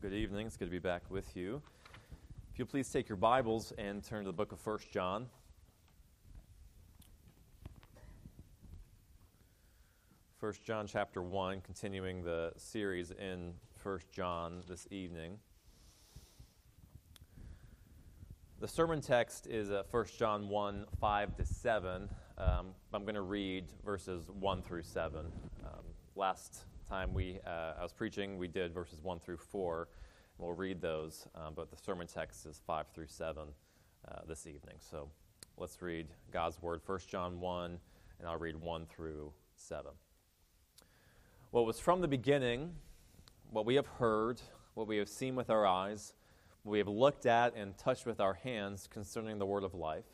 Well, good evening. It's good to be back with you. If you'll please take your Bibles and turn to the book of 1 John. 1 John chapter 1, continuing the series in 1 John this evening. The sermon text is uh, 1 John 1, 5 to 7. Um, I'm going to read verses 1 through 7. Um, last time we, uh, I was preaching, we did verses 1 through 4. We'll read those, um, but the sermon text is 5 through 7 uh, this evening. So let's read God's word, 1 John 1, and I'll read 1 through 7. What was from the beginning, what we have heard, what we have seen with our eyes, what we have looked at and touched with our hands concerning the word of life.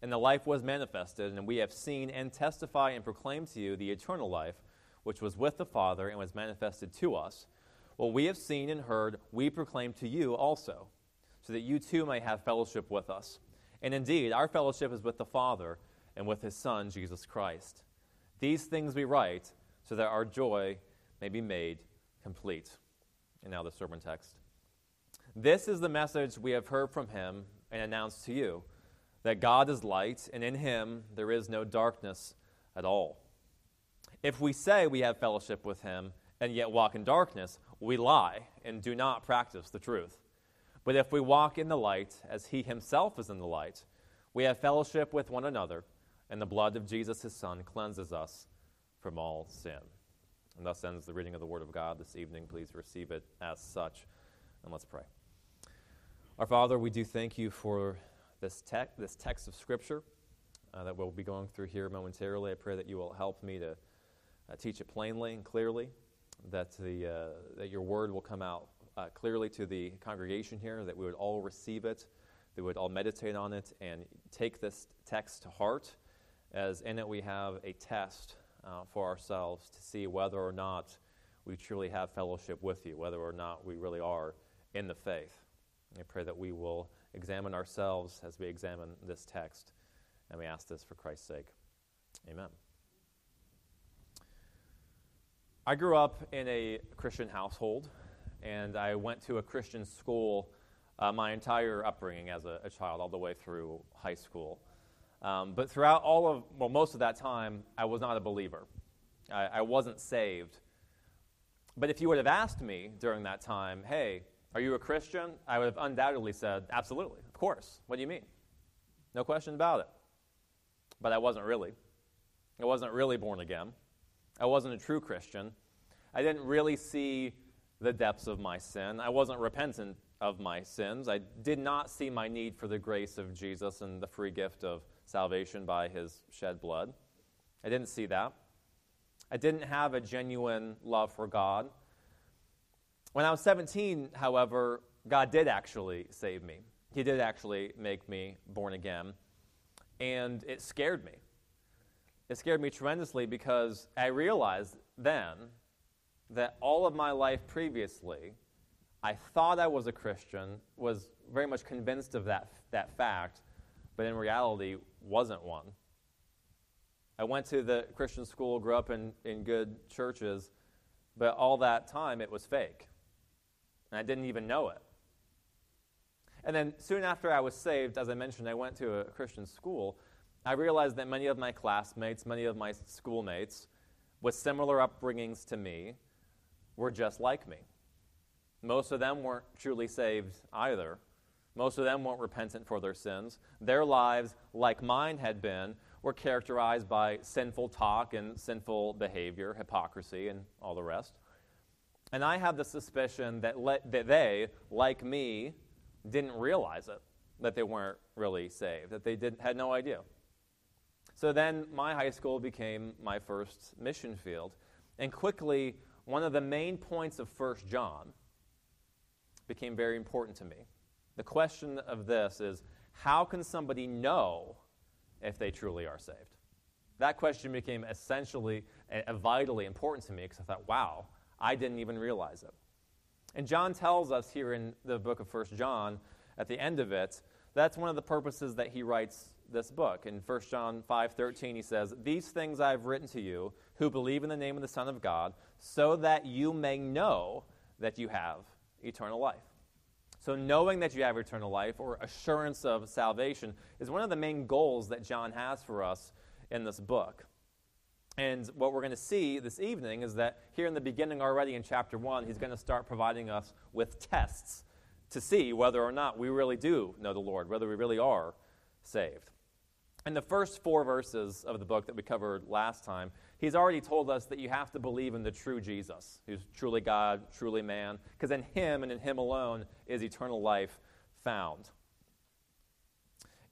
And the life was manifested, and we have seen and testify and proclaim to you the eternal life which was with the Father and was manifested to us. What we have seen and heard, we proclaim to you also, so that you too may have fellowship with us. And indeed, our fellowship is with the Father and with his Son, Jesus Christ. These things we write so that our joy may be made complete. And now the sermon text. This is the message we have heard from him and announced to you that God is light, and in him there is no darkness at all. If we say we have fellowship with him and yet walk in darkness, we lie and do not practice the truth. But if we walk in the light as he himself is in the light, we have fellowship with one another, and the blood of Jesus his Son cleanses us from all sin. And thus ends the reading of the Word of God this evening. Please receive it as such. And let's pray. Our Father, we do thank you for this, te- this text of Scripture uh, that we'll be going through here momentarily. I pray that you will help me to uh, teach it plainly and clearly, that, the, uh, that your word will come out uh, clearly to the congregation here, that we would all receive it, that we would all meditate on it, and take this text to heart, as in it we have a test uh, for ourselves to see whether or not we truly have fellowship with you, whether or not we really are in the faith. I pray that we will examine ourselves as we examine this text, and we ask this for Christ's sake. Amen. I grew up in a Christian household, and I went to a Christian school uh, my entire upbringing as a, a, child, all the way through high school. Um, but throughout all of, well, most of that time, I was not a believer. I, I wasn't saved. But if you would have asked me during that time, hey, are you a Christian? I would have undoubtedly said, absolutely, of course. What do you mean? No question about it. But I wasn't really. I wasn't really born again. I wasn't a true Christian. I didn't really see the depths of my sin. I wasn't repentant of my sins. I did not see my need for the grace of Jesus and the free gift of salvation by his shed blood. I didn't see that. I didn't have a genuine love for God. When I was 17, however, God did actually save me. He did actually make me born again. And it scared me it scared me tremendously because I realized then that all of my life previously, I thought I was a Christian, was very much convinced of that, that fact, but in reality wasn't one. I went to the Christian school, grew up in, in good churches, but all that time it was fake. And I didn't even know it. And then soon after I was saved, as I mentioned, I went to a Christian school. I realized that many of my classmates, many of my schoolmates, with similar upbringings to me, were just like me. Most of them weren't truly saved either. Most of them weren't repentant for their sins. Their lives, like mine had been, were characterized by sinful talk and sinful behavior, hypocrisy, and all the rest. And I have the suspicion that, le- that they, like me, didn't realize it, that they weren't really saved, that they did, had no idea. So then my high school became my first mission field. And quickly, one of the main points of First John became very important to me. The question of this is how can somebody know if they truly are saved? That question became essentially uh, vitally important to me because I thought, wow, I didn't even realize it. And John tells us here in the book of First John, at the end of it, that's one of the purposes that he writes this book. In 1 John 5:13 he says, "These things I have written to you who believe in the name of the Son of God, so that you may know that you have eternal life. So, knowing that you have eternal life or assurance of salvation is one of the main goals that John has for us in this book. And what we're going to see this evening is that here in the beginning, already in chapter 1, he's going to start providing us with tests to see whether or not we really do know the Lord, whether we really are saved. In the first four verses of the book that we covered last time, he's already told us that you have to believe in the true Jesus, who's truly God, truly man, because in him and in him alone is eternal life found.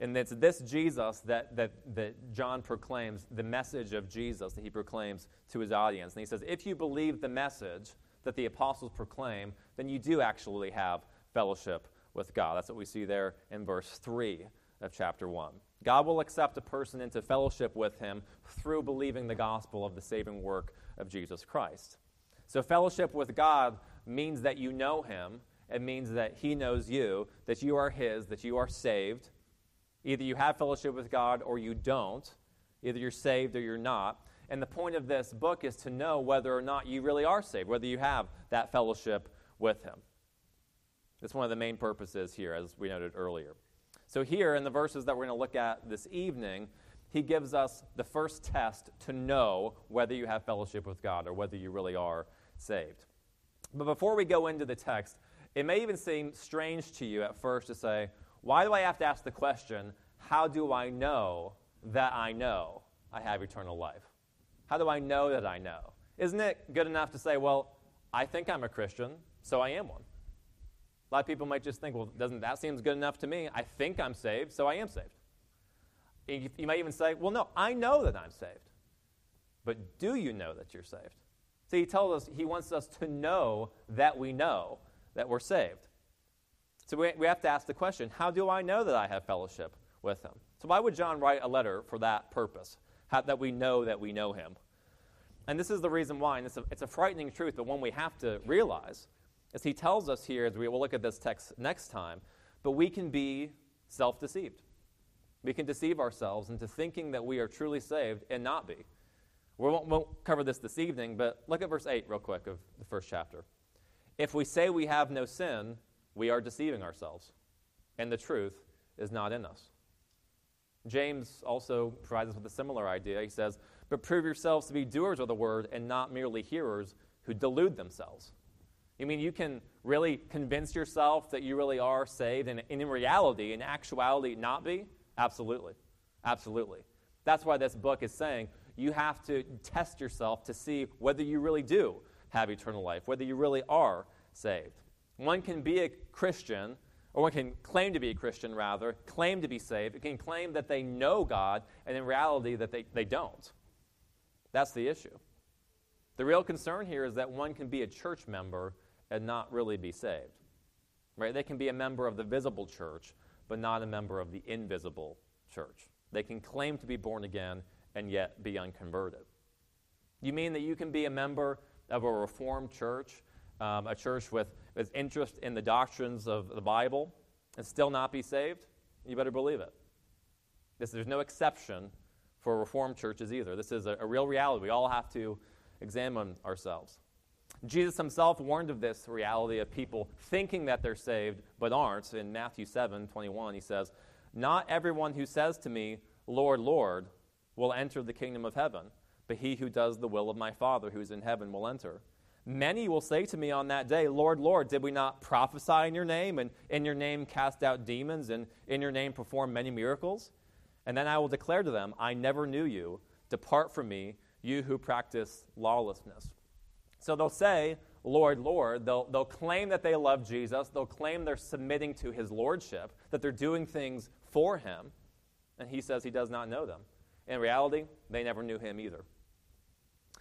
And it's this Jesus that, that, that John proclaims, the message of Jesus that he proclaims to his audience. And he says, if you believe the message that the apostles proclaim, then you do actually have fellowship with God. That's what we see there in verse 3 of chapter 1. God will accept a person into fellowship with him through believing the gospel of the saving work of Jesus Christ. So, fellowship with God means that you know him. It means that he knows you, that you are his, that you are saved Either you have fellowship with God or you don't. Either you're saved or you're not. And the point of this book is to know whether or not you really are saved, whether you have that fellowship with Him. That's one of the main purposes here, as we noted earlier. So, here in the verses that we're going to look at this evening, he gives us the first test to know whether you have fellowship with God or whether you really are saved. But before we go into the text, it may even seem strange to you at first to say, why do I have to ask the question, how do I know that I know I have eternal life? How do I know that I know? Isn't it good enough to say, well, I think I'm a Christian, so I am one? A lot of people might just think, well, doesn't that seem good enough to me? I think I'm saved, so I am saved. You might even say, well, no, I know that I'm saved. But do you know that you're saved? See, he tells us he wants us to know that we know that we're saved. So we, we have to ask the question how do I know that I have fellowship with him? So why would John write a letter for that purpose? How, that we know that we know him. And this is the reason why, and it's a, it's a frightening truth, but one we have to realize, as he tells us here, as we will look at this text next time, but we can be self deceived. We can deceive ourselves into thinking that we are truly saved and not be. We won't, won't cover this this evening, but look at verse 8 real quick of the first chapter. If we say we have no sin, we are deceiving ourselves, and the truth is not in us. James also provides us with a similar idea. He says, But prove yourselves to be doers of the word and not merely hearers who delude themselves. You mean you can really convince yourself that you really are saved and in reality, in actuality, not be? Absolutely. Absolutely. That's why this book is saying you have to test yourself to see whether you really do have eternal life, whether you really are saved. One can be a Christian, or one can claim to be a Christian, rather, claim to be saved. Can claim that they know God, and in reality, that they, they don't. That's the issue. The real concern here is that one can be a church member and not really be saved. Right? They can be a member of the visible church, but not a member of the invisible church. They can claim to be born again and yet be unconverted. You mean that you can be a member of a reformed church, um, a church with his interest in the doctrines of the Bible and still not be saved, you better believe it. This, there's no exception for Reformed churches either. This is a, a real reality. We all have to examine ourselves. Jesus himself warned of this reality of people thinking that they're saved but aren't. In Matthew 7 21, he says, Not everyone who says to me, Lord, Lord, will enter the kingdom of heaven, but he who does the will of my Father who is in heaven will enter. Many will say to me on that day, Lord, Lord, did we not prophesy in your name, and in your name cast out demons, and in your name perform many miracles? And then I will declare to them, I never knew you. Depart from me, you who practice lawlessness. So they'll say, Lord, Lord. They'll, they'll claim that they love Jesus. They'll claim they're submitting to his lordship, that they're doing things for him. And he says he does not know them. In reality, they never knew him either.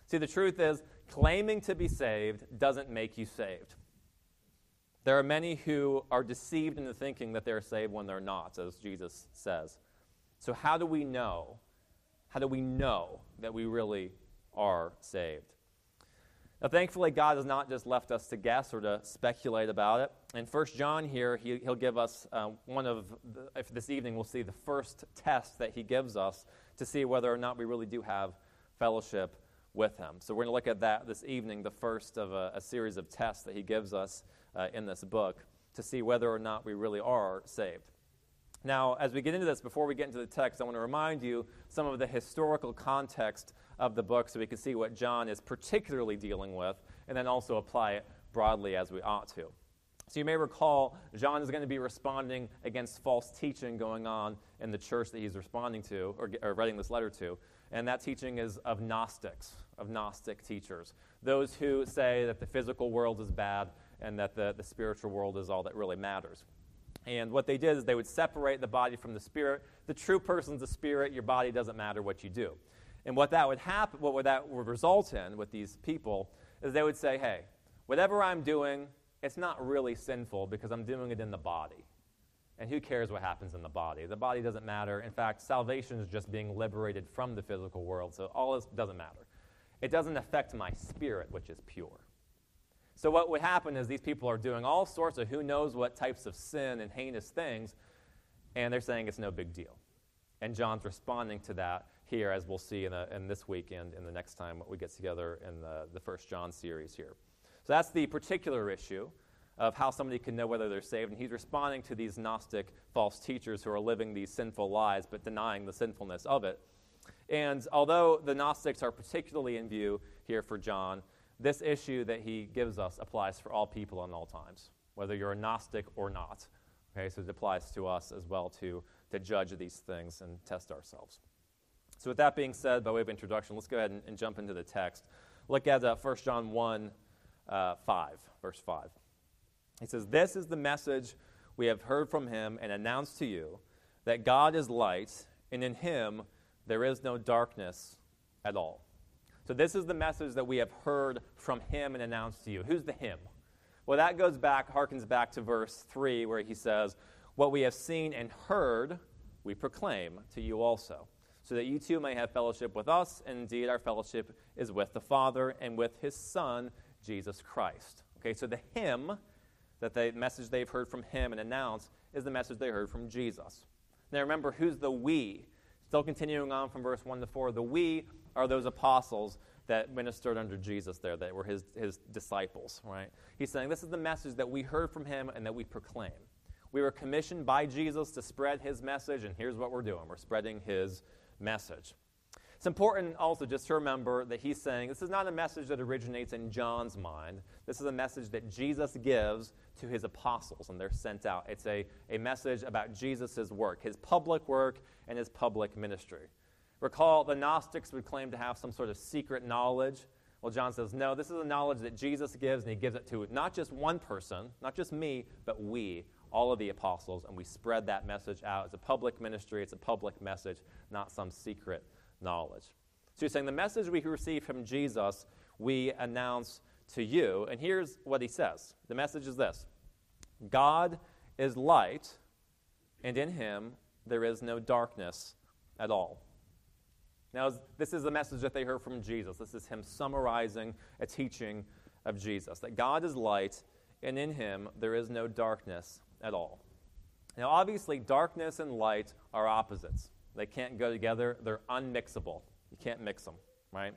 See, the truth is, claiming to be saved doesn't make you saved. There are many who are deceived into thinking that they're saved when they're not, as Jesus says. So, how do we know? How do we know that we really are saved? Now, thankfully, God has not just left us to guess or to speculate about it. In 1 John here, he, will give us uh, one of, the, if this evening we'll see the first test that he gives us to see whether or not we really do have fellowship with him. So we're going to look at that this evening, the first of a, a series of tests that he gives us uh, in this book to see whether or not we really are saved. Now, as we get into this, before we get into the text, I want to remind you some of the historical context of the book so we can see what John is particularly dealing with and then also apply it broadly as we ought to. So you may recall, John is going to be responding against false teaching going on in the church that he's responding to or, or writing this letter to. And that teaching is of Gnostics, of Gnostic teachers. Those who say that the physical world is bad and that the, the spiritual world is all that really matters. And what they did is they would separate the body from the spirit. The true person's the spirit, your body doesn't matter what you do. And what that would happen, what would that would result in with these people is they would say, hey, whatever I'm doing, it's not really sinful because I'm doing it in the body. And who cares what happens in the body? The body doesn't matter. In fact, salvation is just being liberated from the physical world, so all this doesn't matter. It doesn't affect my spirit, which is pure. So, what would happen is these people are doing all sorts of who knows what types of sin and heinous things, and they're saying it's no big deal. And John's responding to that here, as we'll see in, in this weekend and the next time we get together in the, the First John series here. So, that's the particular issue of how somebody can know whether they're saved. And he's responding to these Gnostic false teachers who are living these sinful lies but denying the sinfulness of it. And although the Gnostics are particularly in view here for John, this issue that he gives us applies for all people in all times, whether you're a Gnostic or not. Okay, so it applies to us as well to, to judge these things and test ourselves. So, with that being said, by way of introduction, let's go ahead and, and jump into the text. Look at uh, 1 John 1 uh, 5, verse 5. He says, This is the message we have heard from him and announced to you that God is light, and in him there is no darkness at all. So, this is the message that we have heard from him and announced to you. Who's the him? Well, that goes back, harkens back to verse 3, where he says, What we have seen and heard, we proclaim to you also, so that you too may have fellowship with us. And indeed, our fellowship is with the Father and with his Son, Jesus Christ. Okay, so the him, that the message they've heard from him and announced, is the message they heard from Jesus. Now remember, who's the we? Still continuing on from verse 1 to 4, the we are those apostles that ministered under Jesus there, that were his, his disciples, right? He's saying, This is the message that we heard from him and that we proclaim. We were commissioned by Jesus to spread his message, and here's what we're doing we're spreading his message. It's important also just to remember that he's saying this is not a message that originates in John's mind. This is a message that Jesus gives to his apostles, and they're sent out. It's a, a message about Jesus' work, his public work, and his public ministry. Recall, the Gnostics would claim to have some sort of secret knowledge. Well, John says, no, this is a knowledge that Jesus gives, and he gives it to not just one person, not just me, but we, all of the apostles, and we spread that message out. It's a public ministry, it's a public message, not some secret knowledge. So he's saying the message we receive from Jesus, we announce to you. And here's what he says the message is this God is light, and in him there is no darkness at all. Now, this is the message that they heard from Jesus. This is him summarizing a teaching of Jesus that God is light, and in him there is no darkness at all. Now, obviously, darkness and light are opposites. They can't go together, they're unmixable. You can't mix them, right?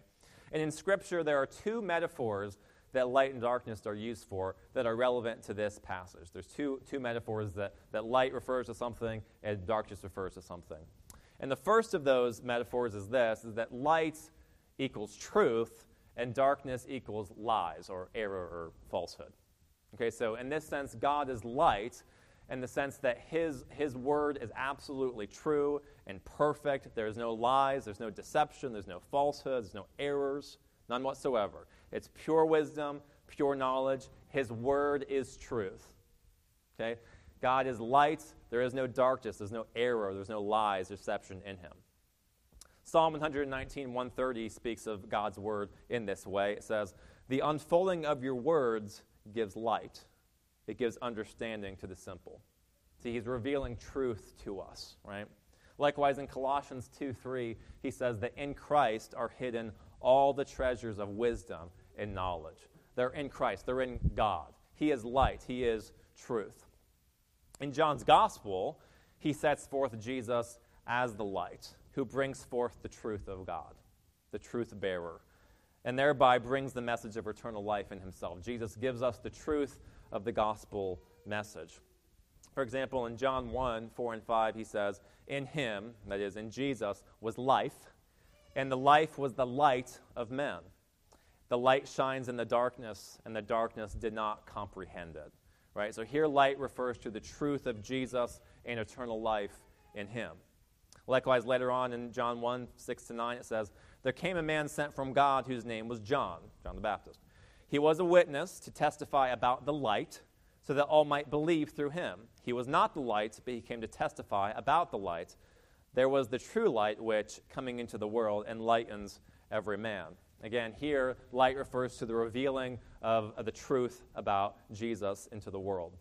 And in Scripture, there are two metaphors that light and darkness are used for that are relevant to this passage. There's two, two metaphors that, that light refers to something and darkness refers to something. And the first of those metaphors is this is that light equals truth and darkness equals lies or error or falsehood. Okay, so in this sense, God is light in the sense that his, his word is absolutely true and perfect. There's no lies, there's no deception, there's no falsehood, there's no errors, none whatsoever. It's pure wisdom, pure knowledge. His word is truth. Okay? God is light, there is no darkness, there's no error, there's no lies, deception in him. Psalm 119, 130 speaks of God's word in this way. It says, The unfolding of your words gives light, it gives understanding to the simple. See, he's revealing truth to us, right? Likewise, in Colossians 2 3, he says that in Christ are hidden all the treasures of wisdom and knowledge. They're in Christ, they're in God. He is light, He is truth. In John's gospel, he sets forth Jesus as the light who brings forth the truth of God, the truth bearer. And thereby brings the message of eternal life in himself. Jesus gives us the truth of the gospel message. For example, in John 1 4 and 5, he says, In him, that is, in Jesus, was life, and the life was the light of men. The light shines in the darkness, and the darkness did not comprehend it. Right? So here, light refers to the truth of Jesus and eternal life in him. Likewise, later on in John 1 6 to 9, it says, There came a man sent from God whose name was John, John the Baptist. He was a witness to testify about the light, so that all might believe through him. He was not the light, but he came to testify about the light. There was the true light, which, coming into the world, enlightens every man. Again, here, light refers to the revealing of, of the truth about Jesus into the world.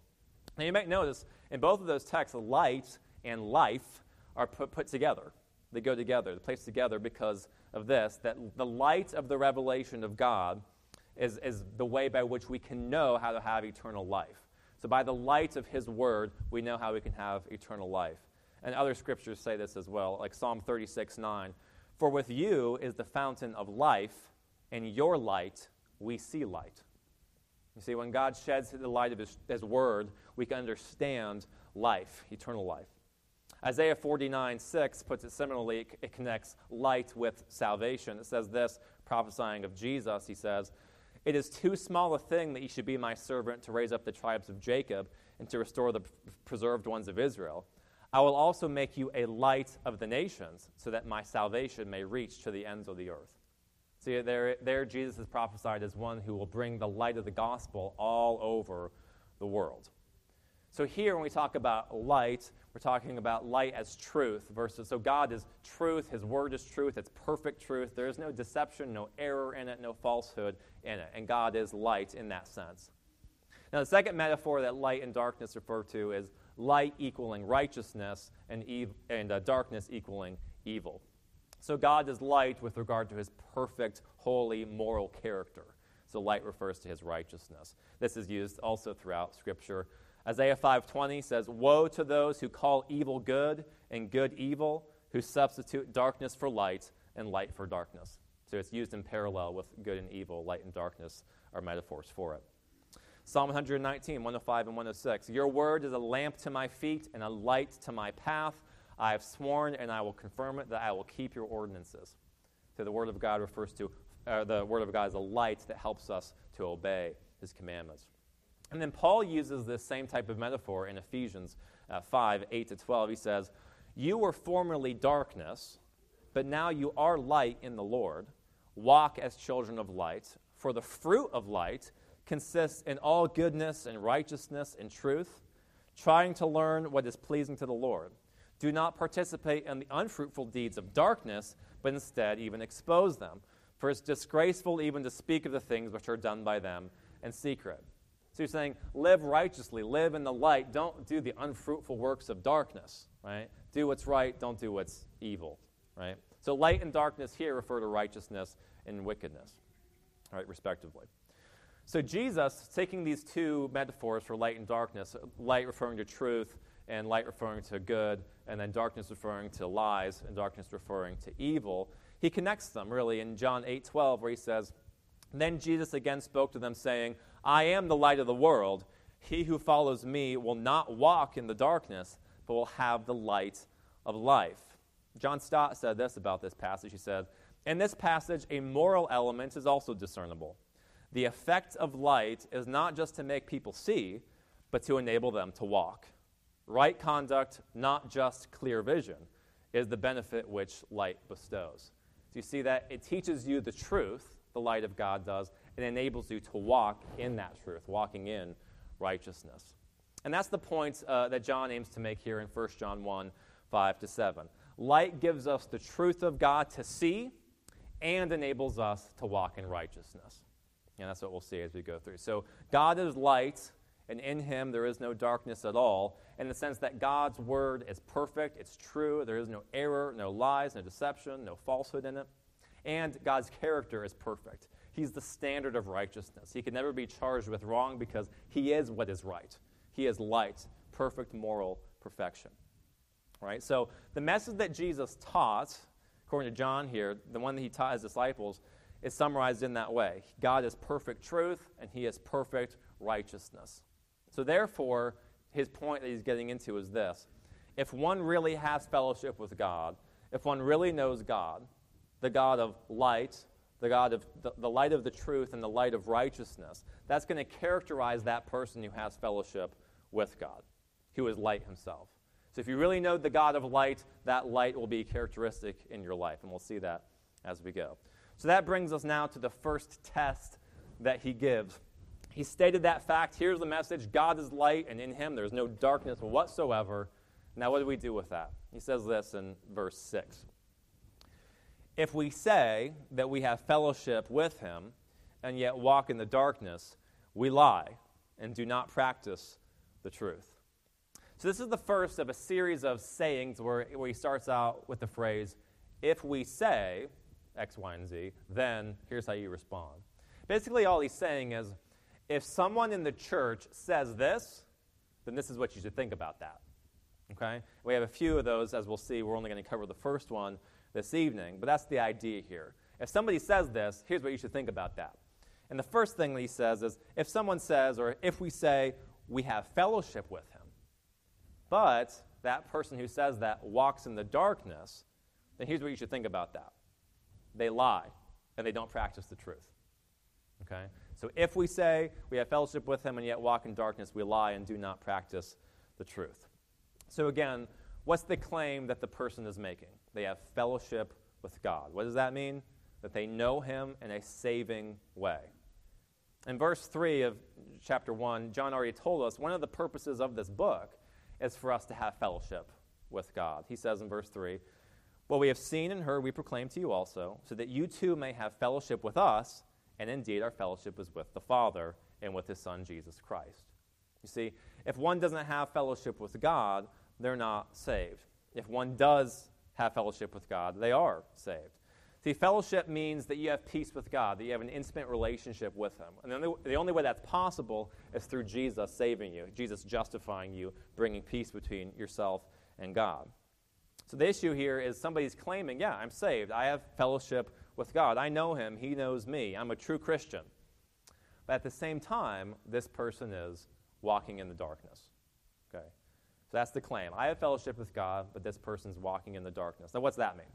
Now, you might notice in both of those texts, light and life are put, put together. They go together, they're placed together because of this that the light of the revelation of God is, is the way by which we can know how to have eternal life. So, by the light of His Word, we know how we can have eternal life. And other scriptures say this as well, like Psalm 36 9. For with you is the fountain of life, and your light we see light. You see, when God sheds the light of His, his Word, we can understand life, eternal life. Isaiah 49 6 puts it similarly. It, it connects light with salvation. It says this, prophesying of Jesus, he says, It is too small a thing that you should be my servant to raise up the tribes of Jacob and to restore the preserved ones of Israel. I will also make you a light of the nations, so that my salvation may reach to the ends of the earth. See, there, there Jesus is prophesied as one who will bring the light of the gospel all over the world. So here, when we talk about light, we're talking about light as truth versus, so God is truth, His word is truth, it's perfect truth. There is no deception, no error in it, no falsehood in it. And God is light in that sense. Now, the second metaphor that light and darkness refer to is light equaling righteousness and, ev- and uh, darkness equaling evil. So God is light with regard to his perfect, holy, moral character. So light refers to his righteousness. This is used also throughout Scripture. Isaiah 5:20 says, "Woe to those who call evil good and good evil, who substitute darkness for light and light for darkness." So it's used in parallel with good and evil, light and darkness are metaphors for it. Psalm 119, 105 and 106. Your word is a lamp to my feet and a light to my path. I have sworn and I will confirm it that I will keep your ordinances. So the word of God refers to, uh, the word of God is a light that helps us to obey his commandments. And then Paul uses this same type of metaphor in Ephesians uh, 5 8 to 12. He says, You were formerly darkness, but now you are light in the Lord. Walk as children of light, for the fruit of light consists in all goodness and righteousness and truth, trying to learn what is pleasing to the Lord. Do not participate in the unfruitful deeds of darkness, but instead even expose them. For it's disgraceful even to speak of the things which are done by them in secret. So you're saying, live righteously, live in the light. Don't do the unfruitful works of darkness, right? Do what's right, don't do what's evil, right? So light and darkness here refer to righteousness and wickedness, right, respectively. So Jesus, taking these two metaphors for light and darkness, light referring to truth and light referring to good, and then darkness referring to lies and darkness referring to evil, he connects them really in John 8:12 where he says, "Then Jesus again spoke to them saying, I am the light of the world. He who follows me will not walk in the darkness, but will have the light of life. John Stott said this about this passage. He said, In this passage, a moral element is also discernible. The effect of light is not just to make people see, but to enable them to walk. Right conduct, not just clear vision, is the benefit which light bestows. So you see that it teaches you the truth, the light of God does, it enables you to walk in that truth, walking in righteousness. And that's the point uh, that John aims to make here in 1 John 1 5 to 7. Light gives us the truth of God to see and enables us to walk in righteousness. And that's what we'll see as we go through. So, God is light, and in him there is no darkness at all, in the sense that God's word is perfect, it's true, there is no error, no lies, no deception, no falsehood in it. And God's character is perfect. He's the standard of righteousness. He can never be charged with wrong because he is what is right. He is light, perfect moral perfection. Right? So the message that Jesus taught, according to John here, the one that he taught his disciples, is summarized in that way God is perfect truth, and He is perfect righteousness. So, therefore, his point that he's getting into is this if one really has fellowship with God, if one really knows God, the God of light, the God of the, the light of the truth and the light of righteousness, that's going to characterize that person who has fellowship with God, who is light himself. So if you really know the God of light, that light will be characteristic in your life, and we'll see that as we go. So that brings us now to the first test that he gives. He stated that fact. Here's the message God is light, and in him there's no darkness whatsoever. Now, what do we do with that? He says this in verse 6. If we say that we have fellowship with him and yet walk in the darkness, we lie and do not practice the truth. So, this is the first of a series of sayings where, where he starts out with the phrase, if we say X, Y, and Z, then here's how you respond. Basically, all he's saying is, if someone in the church says this, then this is what you should think about that. Okay? We have a few of those, as we'll see. We're only going to cover the first one this evening, but that's the idea here. If somebody says this, here's what you should think about that. And the first thing that he says is if someone says, or if we say, we have fellowship with him, but that person who says that walks in the darkness, then here's what you should think about that. They lie, and they don't practice the truth. Okay? So if we say we have fellowship with him and yet walk in darkness, we lie and do not practice the truth. So again, what's the claim that the person is making? They have fellowship with God. What does that mean? That they know Him in a saving way. In verse 3 of chapter 1, John already told us one of the purposes of this book is for us to have fellowship with God. He says in verse 3 What we have seen and heard, we proclaim to you also, so that you too may have fellowship with us, and indeed our fellowship is with the Father and with His Son, Jesus Christ. You see, if one doesn't have fellowship with God, they're not saved. If one does have fellowship with God, they are saved. See, fellowship means that you have peace with God, that you have an intimate relationship with Him. And the only, the only way that's possible is through Jesus saving you, Jesus justifying you, bringing peace between yourself and God. So the issue here is somebody's claiming, yeah, I'm saved. I have fellowship with God. I know Him. He knows me. I'm a true Christian. But at the same time, this person is walking in the darkness. So that's the claim. I have fellowship with God, but this person's walking in the darkness. Now, what's that mean?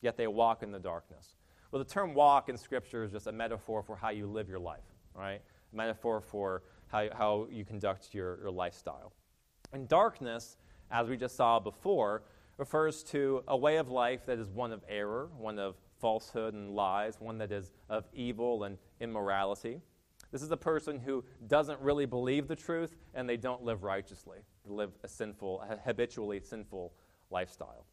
Yet they walk in the darkness. Well, the term walk in Scripture is just a metaphor for how you live your life, right? A metaphor for how, how you conduct your, your lifestyle. And darkness, as we just saw before, refers to a way of life that is one of error, one of falsehood and lies, one that is of evil and immorality. This is a person who doesn't really believe the truth and they don't live righteously. They live a sinful, habitually sinful lifestyle.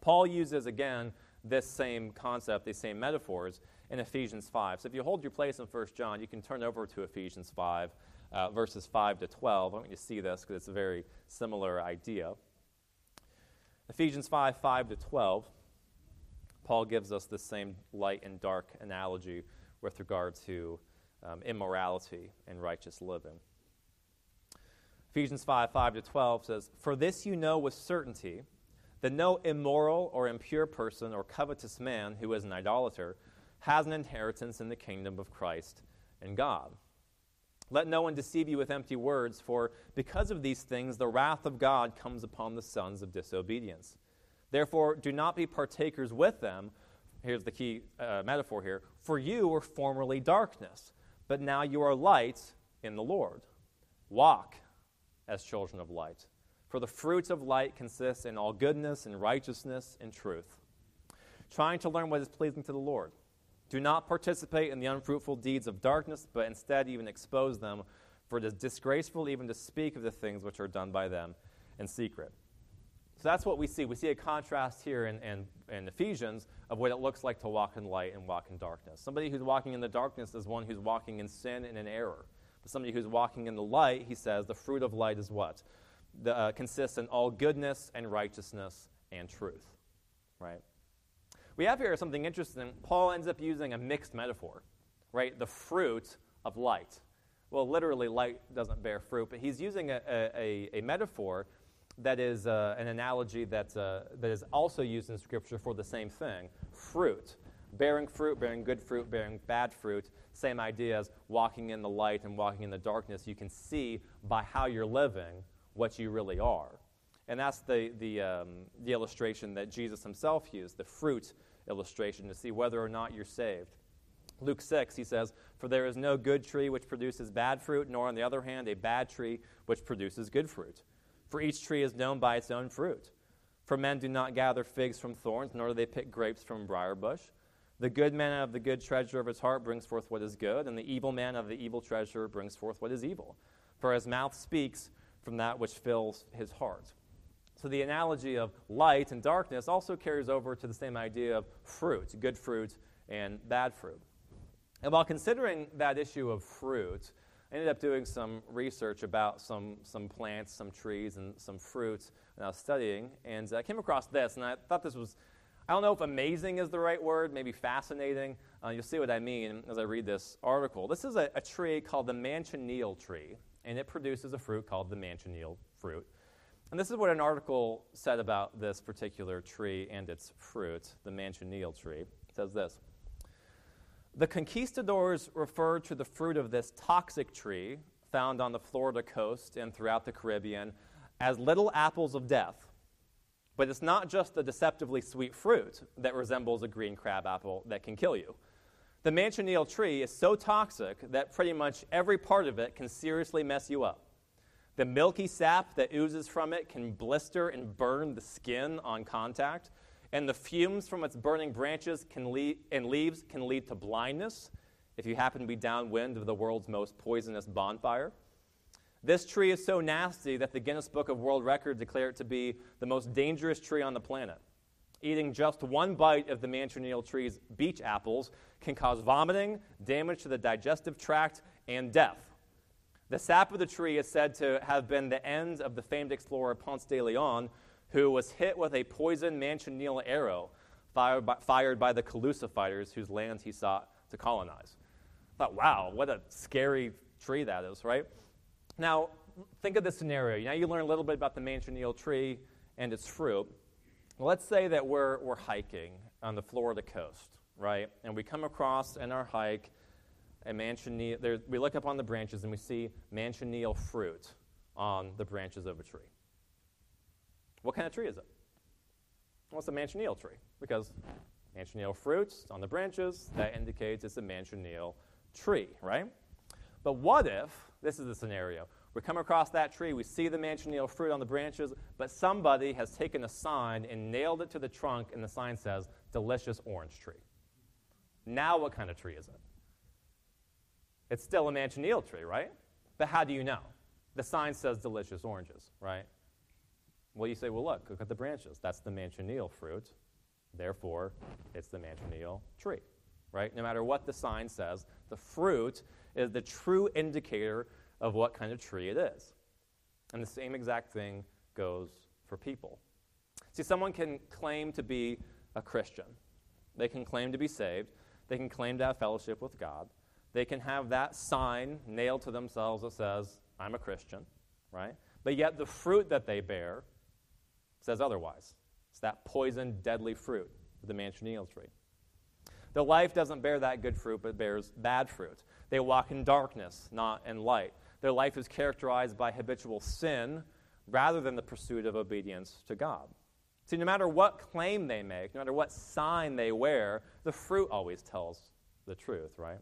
Paul uses again this same concept, these same metaphors in Ephesians 5. So if you hold your place in 1 John, you can turn over to Ephesians 5, uh, verses 5 to 12. I want you to see this because it's a very similar idea. Ephesians 5, 5 to 12. Paul gives us the same light and dark analogy with regard to um, immorality and righteous living. Ephesians 5 5 to 12 says, For this you know with certainty that no immoral or impure person or covetous man who is an idolater has an inheritance in the kingdom of Christ and God. Let no one deceive you with empty words, for because of these things the wrath of God comes upon the sons of disobedience. Therefore, do not be partakers with them. Here's the key uh, metaphor here. For you were formerly darkness but now you are light in the Lord. Walk as children of light. For the fruits of light consist in all goodness and righteousness and truth, trying to learn what is pleasing to the Lord. Do not participate in the unfruitful deeds of darkness, but instead even expose them, for it is disgraceful even to speak of the things which are done by them in secret. So that's what we see. We see a contrast here in, in, in, Ephesians of what it looks like to walk in light and walk in darkness. Somebody who's walking in the darkness is one who's walking in sin and in error. But somebody who's walking in the light, he says, the fruit of light is what? The, uh, consists in all goodness and righteousness and truth. Right? We have here something interesting. Paul ends up using a mixed metaphor, right? The fruit of light. Well, literally, light doesn't bear fruit, but he's using a, a, a metaphor that is uh, an analogy that, uh, that is also used in Scripture for the same thing fruit. bearing fruit, bearing good fruit, bearing bad fruit. Same idea as walking in the light and walking in the darkness. You can see by how you're living what you really are. And that's the, the, um, the illustration that Jesus himself used, the fruit illustration, to see whether or not you're saved. Luke 6, he says, For there is no good tree which produces bad fruit, nor on the other hand a bad tree which produces good fruit. For each tree is known by its own fruit. For men do not gather figs from thorns, nor do they pick grapes from briar bush. The good man out of the good treasure of his heart brings forth what is good, and the evil man of the evil treasure brings forth what is evil. For his mouth speaks from that which fills his heart. So the analogy of light and darkness also carries over to the same idea of fruit, good fruit and bad fruit. And while considering that issue of fruit, I ended up doing some research about some, some plants, some trees, and some fruits that I was studying. And I came across this, and I thought this was, I don't know if amazing is the right word, maybe fascinating. Uh, you'll see what I mean as I read this article. This is a, a tree called the manchineel tree, and it produces a fruit called the manchineel fruit. And this is what an article said about this particular tree and its fruit, the manchineel tree. It says this The conquistadors referred to the fruit of this toxic tree found on the Florida coast and throughout the Caribbean as little apples of death. But it's not just the deceptively sweet fruit that resembles a green crab apple that can kill you. The manchineel tree is so toxic that pretty much every part of it can seriously mess you up. The milky sap that oozes from it can blister and burn the skin on contact, and the fumes from its burning branches can lead, and leaves can lead to blindness if you happen to be downwind of the world's most poisonous bonfire. This tree is so nasty that the Guinness Book of World Records declared it to be the most dangerous tree on the planet. Eating just one bite of the manchineel tree's beach apples can cause vomiting, damage to the digestive tract, and death. The sap of the tree is said to have been the end of the famed explorer Ponce de Leon, who was hit with a poisoned manchineel arrow fired by, fired by the Calusa fighters whose lands he sought to colonize. I thought, wow, what a scary tree that is, right? Now, think of this scenario. Now you learn a little bit about the manchineel tree and its fruit. Let's say that we're, we're hiking on the Florida coast, right? And we come across in our hike a manchineel, we look up on the branches and we see manchineel fruit on the branches of a tree. What kind of tree is it? Well, it's a manchineel tree because manchineel fruits on the branches, that indicates it's a manchineel tree, right? But what if, this is the scenario, we come across that tree, we see the manchineel fruit on the branches, but somebody has taken a sign and nailed it to the trunk, and the sign says, delicious orange tree. Now, what kind of tree is it? It's still a manchineel tree, right? But how do you know? The sign says delicious oranges, right? Well, you say, well, look, look at the branches. That's the manchineel fruit. Therefore, it's the manchineel tree, right? No matter what the sign says, the fruit is the true indicator of what kind of tree it is. And the same exact thing goes for people. See, someone can claim to be a Christian, they can claim to be saved, they can claim to have fellowship with God, they can have that sign nailed to themselves that says, I'm a Christian, right? But yet the fruit that they bear says otherwise. It's that poison, deadly fruit of the manchineel tree. Their life doesn't bear that good fruit, but bears bad fruit. They walk in darkness, not in light. Their life is characterized by habitual sin rather than the pursuit of obedience to God. See, no matter what claim they make, no matter what sign they wear, the fruit always tells the truth, right?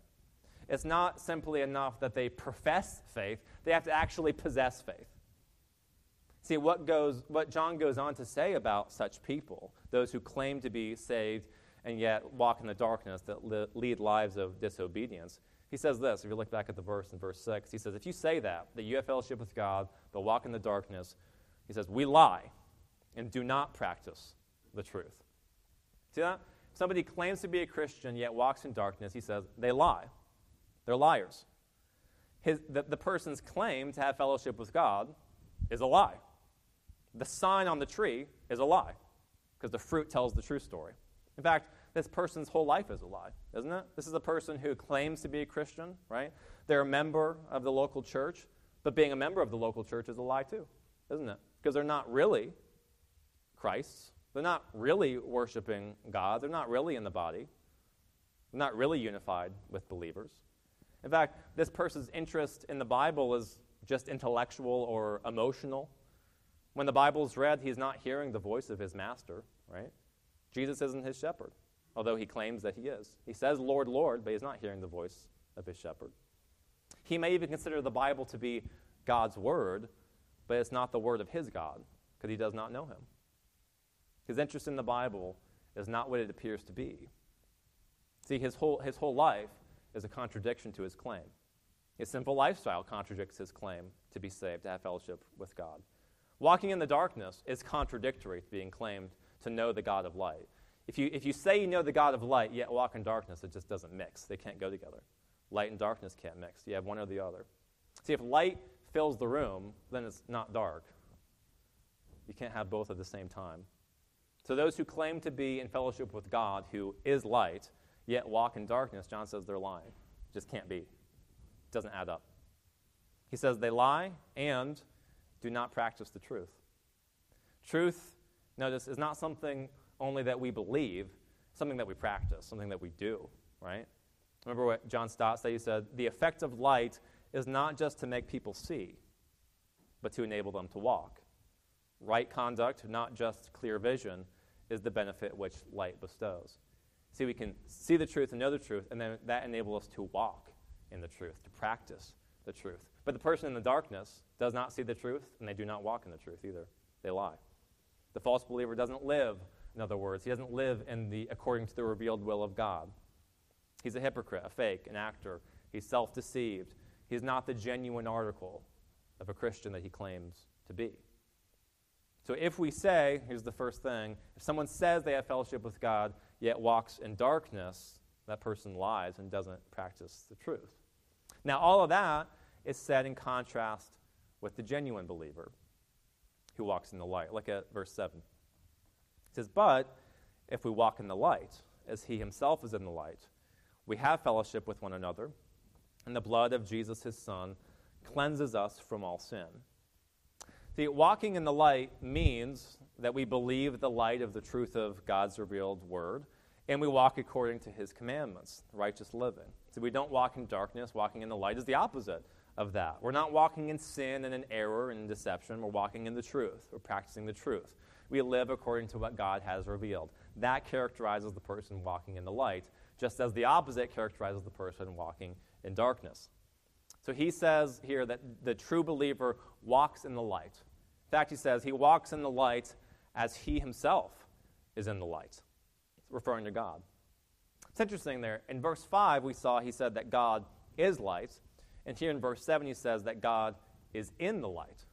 It's not simply enough that they profess faith, they have to actually possess faith. See, what, goes, what John goes on to say about such people, those who claim to be saved and yet walk in the darkness that li- lead lives of disobedience, he says this. If you look back at the verse in verse 6, he says, If you say that, that you have fellowship with God, but walk in the darkness, he says, We lie and do not practice the truth. See that? If Somebody claims to be a Christian yet walks in darkness, he says, They lie. They're liars. His, the, the person's claim to have fellowship with God is a lie. The sign on the tree is a lie because the fruit tells the true story. In fact, this person's whole life is a lie, isn't it? This is a person who claims to be a Christian, right? They're a member of the local church, but being a member of the local church is a lie too, isn't it? Because they're not really Christ's. They're not really worshiping God. They're not really in the body. They're not really unified with believers. In fact, this person's interest in the Bible is just intellectual or emotional. When the Bible is read, he's not hearing the voice of his master, right? Jesus isn't his shepherd, although he claims that he is. He says, Lord, Lord, but he's not hearing the voice of his shepherd. He may even consider the Bible to be God's word, but it's not the word of his God, because he does not know him. His interest in the Bible is not what it appears to be. See, his whole, his whole life is a contradiction to his claim. His simple lifestyle contradicts his claim to be saved, to have fellowship with God. Walking in the darkness is contradictory to being claimed to know the God of light. If you, if you say you know the God of light, yet walk in darkness, it just doesn't mix. They can't go together. Light and darkness can't mix. You have one or the other. See, if light fills the room, then it's not dark. You can't have both at the same time. So, those who claim to be in fellowship with God, who is light, yet walk in darkness, John says they're lying. It just can't be. It doesn't add up. He says they lie and do not practice the truth. Truth, notice, is not something only that we believe, something that we practice, something that we do, right? Remember what John Stott said? He said, The effect of light is not just to make people see, but to enable them to walk. Right conduct, not just clear vision, is the benefit which light bestows. See, we can see the truth and know the truth, and then that enables us to walk in the truth, to practice the truth. But the person in the darkness does not see the truth, and they do not walk in the truth either. They lie. The false believer doesn't live, in other words, he doesn't live in the according to the revealed will of God. He's a hypocrite, a fake, an actor. He's self deceived. He's not the genuine article of a Christian that he claims to be. So if we say, here's the first thing, if someone says they have fellowship with God, yet walks in darkness, that person lies and doesn't practice the truth. Now, all of that is set in contrast with the genuine believer who walks in the light. Look at verse 7. It says, But if we walk in the light, as he himself is in the light, we have fellowship with one another, and the blood of Jesus, his Son, cleanses us from all sin. See, walking in the light means that we believe the light of the truth of God's revealed word, and we walk according to his commandments, righteous living. So we don't walk in darkness. Walking in the light is the opposite of that. We're not walking in sin and in error and in deception. We're walking in the truth. We're practicing the truth. We live according to what God has revealed. That characterizes the person walking in the light, just as the opposite characterizes the person walking in darkness. So he says here that the true believer walks in the light. In fact, he says he walks in the light as he himself is in the light, referring to God. It's interesting there. In verse 5, we saw he said that God is light. And here in verse 7, he says that God is in the light.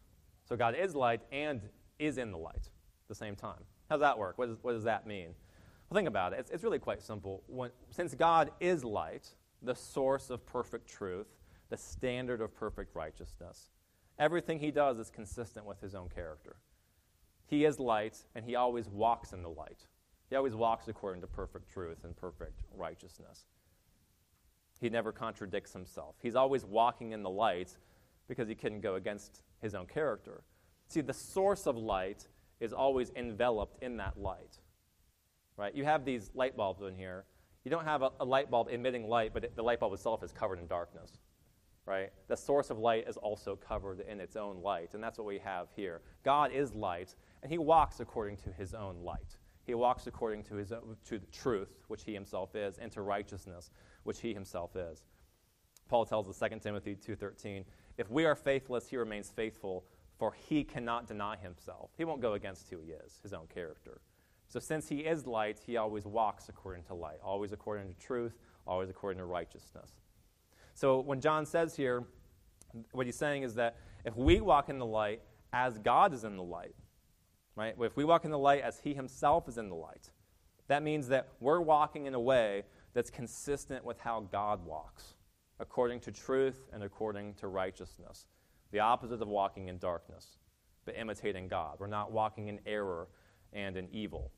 So God is light and is in the light at the same time. How does that work? What does, that mean? Well, think about it. It's, it's really quite simple. When, since God is light, the source of perfect truth, the standard of perfect righteousness, everything he does is consistent with his own character. He is light, and he always walks in the light. He always walks according to perfect truth and perfect righteousness. He never contradicts himself. He's always walking in the light because he couldn't go against his own character. See, the source of light is always enveloped in that light. Right? You have these light bulbs in here. You don't have a, a light bulb emitting light, but it, the light bulb itself is covered in darkness. Right? The source of light is also covered in its own light, and that's what we have here. God is light, and he walks according to his own light. He walks according to, his, own, to the truth, which he himself is, and to righteousness, which he himself is. Paul tells us 2 Timothy 2.13, if we are faithless, he remains faithful, for he cannot deny himself. He won't go against who he is, his own character. So since he is light, he always walks according to light, always according to truth, always according to righteousness. So when John says here, what he's saying is that if we walk in the light as God is in the light, right? If we walk in the light as he himself is in the light, that means that we're walking in a way that's consistent with how God walks, according to truth and according to righteousness. The opposite of walking in darkness, but imitating God. We're not walking in error and in evil.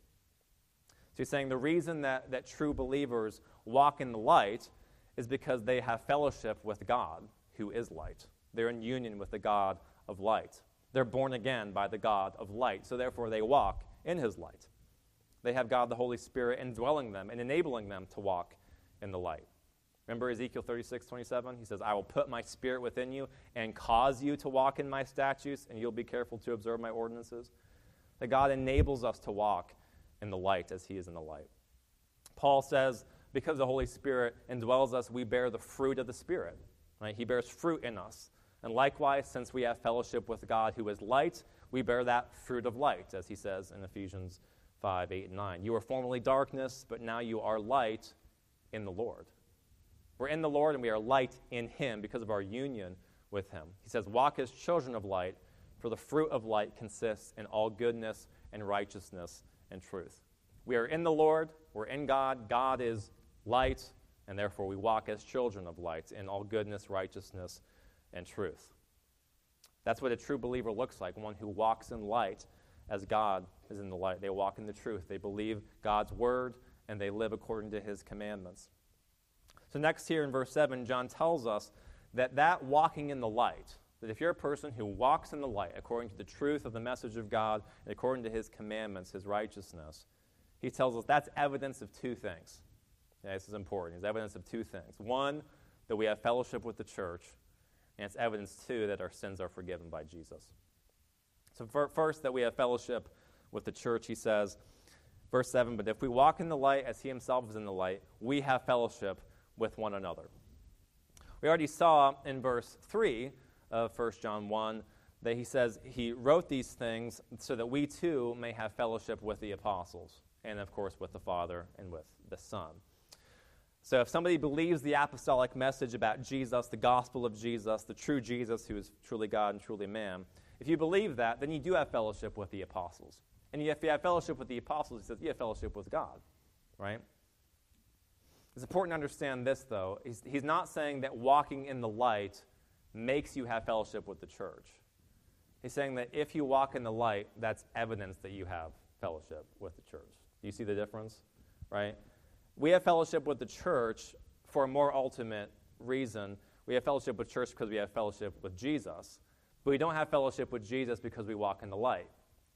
So he's saying the reason that, that true believers walk in the light is because they have fellowship with God, who is light. They're in union with the God of light. They're born again by the God of light, so therefore they walk in his light. They have God the Holy Spirit indwelling them and enabling them to walk in the light. Remember Ezekiel 36, 27? He says, I will put my spirit within you and cause you to walk in my statutes, and you'll be careful to observe my ordinances. That God enables us to walk in the light as he is in the light. Paul says, because the Holy Spirit indwells us, we bear the fruit of the Spirit. Right? He bears fruit in us. And likewise, since we have fellowship with God who is light, we bear that fruit of light, as he says in Ephesians 5, 8, and 9. You were formerly darkness, but now you are light in the Lord. We're in the Lord and we are light in him because of our union with him. He says, Walk as children of light, for the fruit of light consists in all goodness and righteousness and truth. We are in the Lord, we're in God, God is light, and therefore we walk as children of light in all goodness, righteousness, and truth. That's what a true believer looks like, one who walks in light as God is in the light. They walk in the truth. They believe God's word and they live according to his commandments. So, next here in verse 7, John tells us that that walking in the light, that if you're a person who walks in the light according to the truth of the message of God and according to his commandments, his righteousness, he tells us that's evidence of two things. Yeah, this is important. It's evidence of two things. One, that we have fellowship with the church, and it's evidence, too, that our sins are forgiven by Jesus. So, first, that we have fellowship with the church, he says, verse 7 But if we walk in the light as he himself is in the light, we have fellowship with one another. We already saw in verse 3 of 1 John 1 that he says he wrote these things so that we too may have fellowship with the apostles, and of course with the Father and with the Son. So, if somebody believes the apostolic message about Jesus, the gospel of Jesus, the true Jesus who is truly God and truly man, if you believe that, then you do have fellowship with the apostles. And if you have fellowship with the apostles, he says you have fellowship with God, right? It's important to understand this, though. He's, he's not saying that walking in the light makes you have fellowship with the church. He's saying that if you walk in the light, that's evidence that you have fellowship with the church. Do you see the difference? Right? We have fellowship with the church for a more ultimate reason. We have fellowship with church because we have fellowship with Jesus. But we don't have fellowship with Jesus because we walk in the light.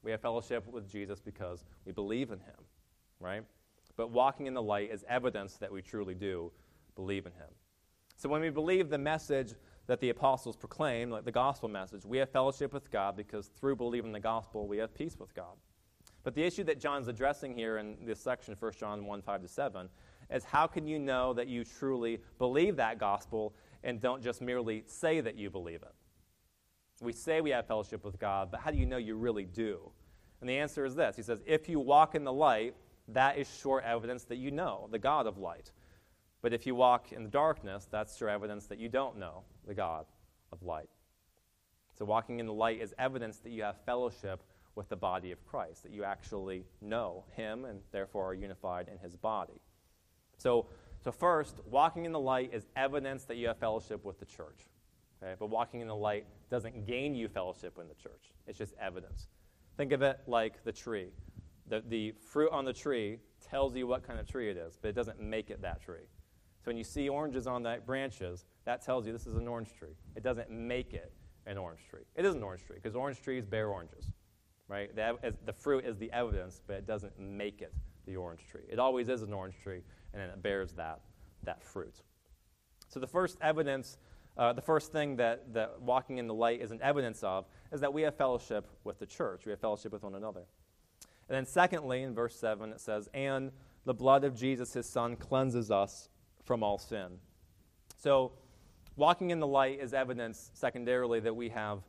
We have fellowship with Jesus because we believe in him, right? But walking in the light is evidence that we truly do believe in him. So when we believe the message that the apostles proclaim, like the gospel message, we have fellowship with God because through believing the gospel, we have peace with God. But the issue that John's addressing here in this section, 1 John 1 5 to 7, is how can you know that you truly believe that gospel and don't just merely say that you believe it? We say we have fellowship with God, but how do you know you really do? And the answer is this He says, If you walk in the light, that is sure evidence that you know the God of light. But if you walk in the darkness, that's sure evidence that you don't know the God of light. So, walking in the light is evidence that you have fellowship with the body of Christ, that you actually know him and therefore are unified in his body. So, so first, walking in the light is evidence that you have fellowship with the church. Okay? But walking in the light doesn't gain you fellowship in the church, it's just evidence. Think of it like the tree. The, the fruit on the tree tells you what kind of tree it is, but it doesn't make it that tree. So when you see oranges on the branches, that tells you this is an orange tree. It doesn't make it an orange tree. It is an orange tree because orange trees bear oranges right? The, the fruit is the evidence, but it doesn't make it the orange tree. It always is an orange tree, and then it bears that, that fruit. So the first evidence, uh, the first thing that, that walking in the light is an evidence of, is that we have fellowship with the church. We have fellowship with one another. And then secondly, in verse 7, it says, And the blood of Jesus, his son, cleanses us from all sin. So walking in the light is evidence, secondarily, that we have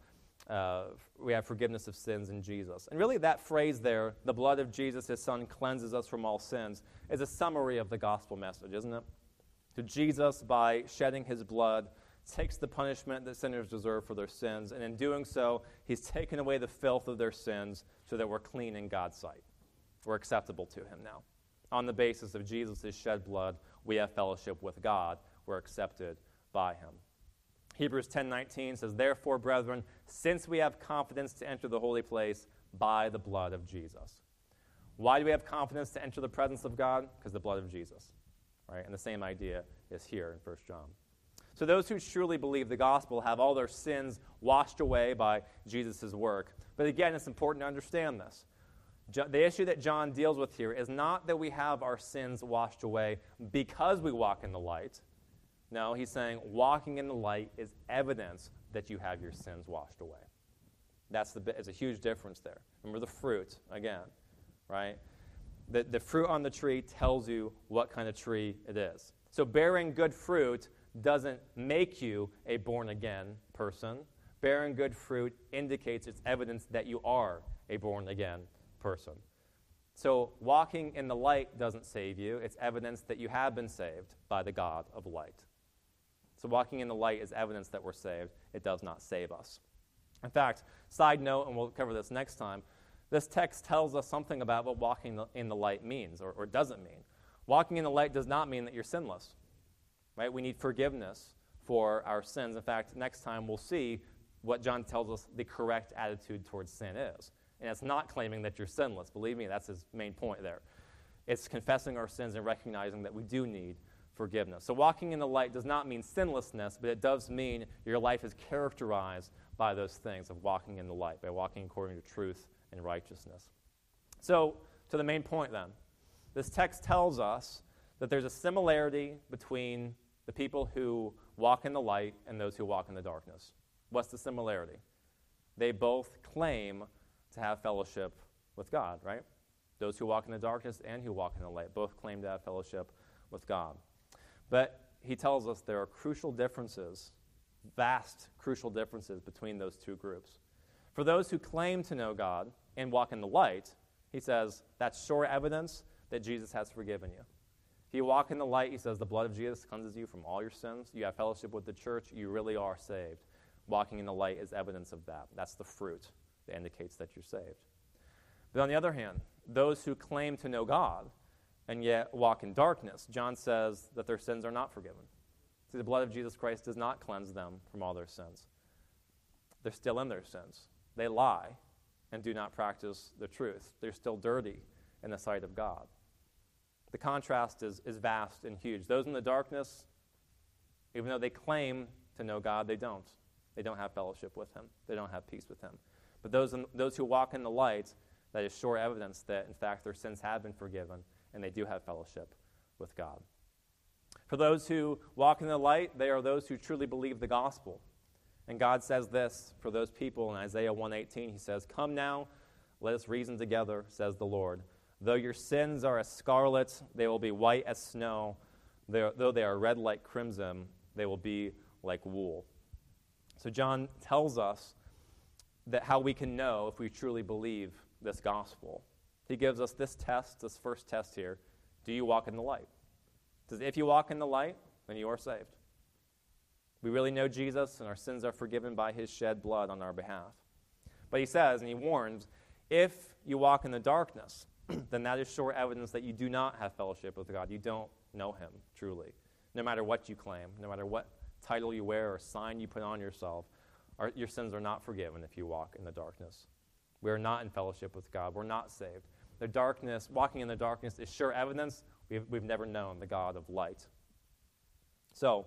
uh, we have forgiveness of sins in Jesus. And really, that phrase there, the blood of Jesus, his son, cleanses us from all sins, is a summary of the gospel message, isn't it? To Jesus, by shedding his blood, takes the punishment that sinners deserve for their sins, and in doing so, he's taken away the filth of their sins so that we're clean in God's sight. We're acceptable to him now. On the basis of Jesus' shed blood, we have fellowship with God. We're accepted by him. Hebrews 10:19 says, "Therefore, brethren, since we have confidence to enter the holy place by the blood of Jesus." Why do we have confidence to enter the presence of God? Because the blood of Jesus. Right? And the same idea is here in 1 John. So those who truly believe the gospel have all their sins washed away by Jesus' work. But again, it's important to understand this. the issue that John deals with here is not that we have our sins washed away because we walk in the light. No, he's saying walking in the light is evidence that you have your sins washed away. That's the it's a huge difference there. Remember the fruit again, right? The, the fruit on the tree tells you what kind of tree it is. So bearing good fruit doesn't make you a born again person. Bearing good fruit indicates it's evidence that you are a born again person. So walking in the light doesn't save you, it's evidence that you have been saved by the God of light. So walking in the light is evidence that we're saved, it does not save us. In fact, side note, and we'll cover this next time, this text tells us something about what walking in the light means or, or doesn't mean. Walking in the light does not mean that you're sinless. Right? We need forgiveness for our sins. In fact, next time we'll see what John tells us the correct attitude towards sin is. And it's not claiming that you're sinless. Believe me, that's his main point there. It's confessing our sins and recognizing that we do need forgiveness. So, walking in the light does not mean sinlessness, but it does mean your life is characterized by those things of walking in the light, by walking according to truth and righteousness. So, to the main point then, this text tells us that there's a similarity between the people who walk in the light and those who walk in the darkness. What's the similarity? They both claim to have fellowship with God, right? Those who walk in the darkness and who walk in the light both claim to have fellowship with God. But he tells us there are crucial differences, vast crucial differences between those two groups. For those who claim to know God and walk in the light, he says that's sure evidence that Jesus has forgiven you. If you walk in the light, he says the blood of Jesus cleanses you from all your sins. You have fellowship with the church. You really are saved. Walking in the light is evidence of that. That's the fruit that indicates that you're saved. But on the other hand, those who claim to know God and yet walk in darkness, John says that their sins are not forgiven. See, the blood of Jesus Christ does not cleanse them from all their sins. They're still in their sins. They lie and do not practice the truth. They're still dirty in the sight of God. The contrast is, is vast and huge. Those in the darkness, even though they claim to know God, they don't. They don't have fellowship with Him, they don't have peace with Him. But those, in, those who walk in the light, that is sure evidence that, in fact, their sins have been forgiven and they do have fellowship with God. For those who walk in the light, they are those who truly believe the gospel. And God says this for those people in Isaiah 118. He says, Come now, let us reason together, says the Lord. Though your sins are as scarlet, they will be white as snow. Though they are red like crimson, they will be like wool. So John tells us that how we can know if we truly believe this gospel. He gives us this test, this first test here. Do you walk in the light? Because if you walk in the light, then you are saved. We really know Jesus, and our sins are forgiven by his shed blood on our behalf. But he says, and he warns, if you walk in the darkness, then that is sure evidence that you do not have fellowship with God. You don't know him truly. No matter what you claim, no matter what title you wear or sign you put on yourself, our, your sins are not forgiven if you walk in the darkness. We are not in fellowship with God. We're not saved. The darkness, walking in the darkness, is sure evidence we've, we've never known the God of light. So,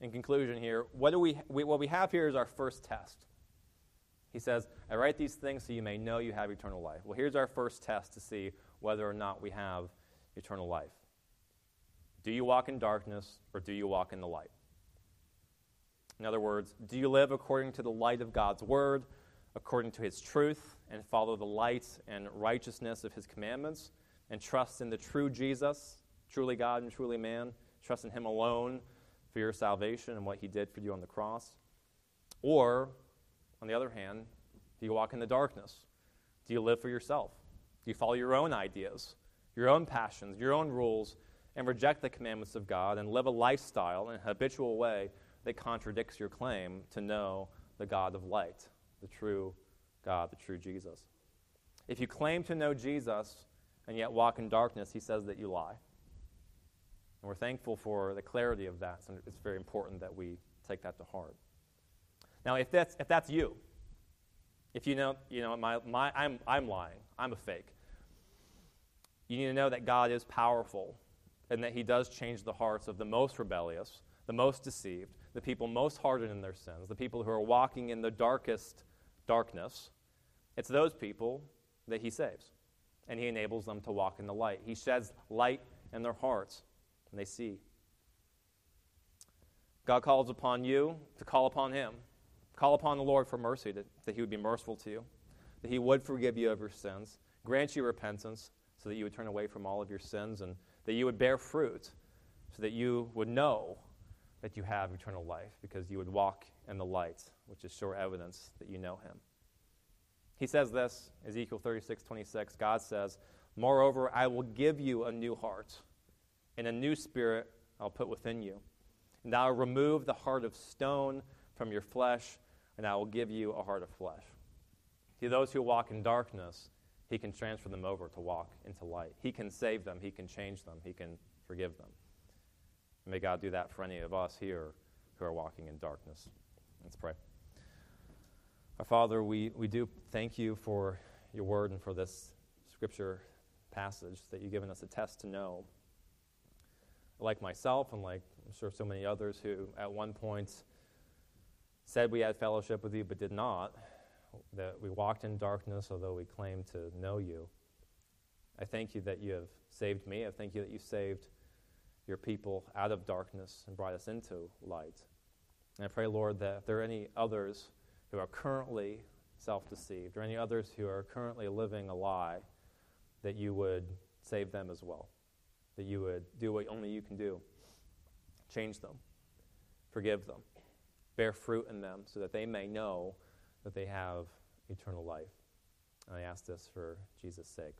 in conclusion here, what, do we, we, what we have here is our first test. He says, I write these things so you may know you have eternal life. Well, here's our first test to see whether or not we have eternal life. Do you walk in darkness or do you walk in the light? In other words, do you live according to the light of God's word, according to his truth, and follow the light and righteousness of his commandments, and trust in the true Jesus, truly God and truly man? Trust in him alone for your salvation and what he did for you on the cross? Or, on the other hand, do you walk in the darkness? Do you live for yourself? Do you follow your own ideas, your own passions, your own rules, and reject the commandments of God and live a lifestyle in a habitual way that contradicts your claim to know the God of light, the true God, the true Jesus. If you claim to know Jesus and yet walk in darkness, he says that you lie. And we're thankful for the clarity of that. So it's very important that we take that to heart. Now, if that's, if that's you, if you know, you know my, my, I'm, I'm lying, I'm a fake, you need to know that God is powerful and that he does change the hearts of the most rebellious, the most deceived, the people most hardened in their sins, the people who are walking in the darkest darkness. It's those people that He saves, and He enables them to walk in the light. He sheds light in their hearts, and they see. God calls upon you to call upon Him. Call upon the Lord for mercy, that, He would be merciful to you, that He would forgive you of your sins, grant you repentance, so that you would turn away from all of your sins, and that you would bear fruit, so that you would know that you have eternal life, because you would walk in the light, which is sure evidence that you know Him. He says this, Ezekiel 36, 26. God says, Moreover, I will give you a new heart, and a new spirit I'll put within you. And I will remove the heart of stone from your flesh, and I will give you a heart of flesh. To those who walk in darkness, he can transfer them over to walk into light. He can save them, He can change them, He can forgive them. May God do that for any of us here who are walking in darkness. Let's pray. Our Father, we, we do thank you for your word and for this scripture passage that you've given us a test to know. Like myself, and like I'm sure so many others who at one point said we had fellowship with you but did not, that we walked in darkness although we claimed to know you. I thank you that you have saved me. I thank you that you saved your people out of darkness and brought us into light. And I pray, Lord, that if there are any others who are currently self deceived or any others who are currently living a lie, that you would save them as well. That you would do what only you can do change them, forgive them, bear fruit in them so that they may know that they have eternal life. And I ask this for Jesus' sake.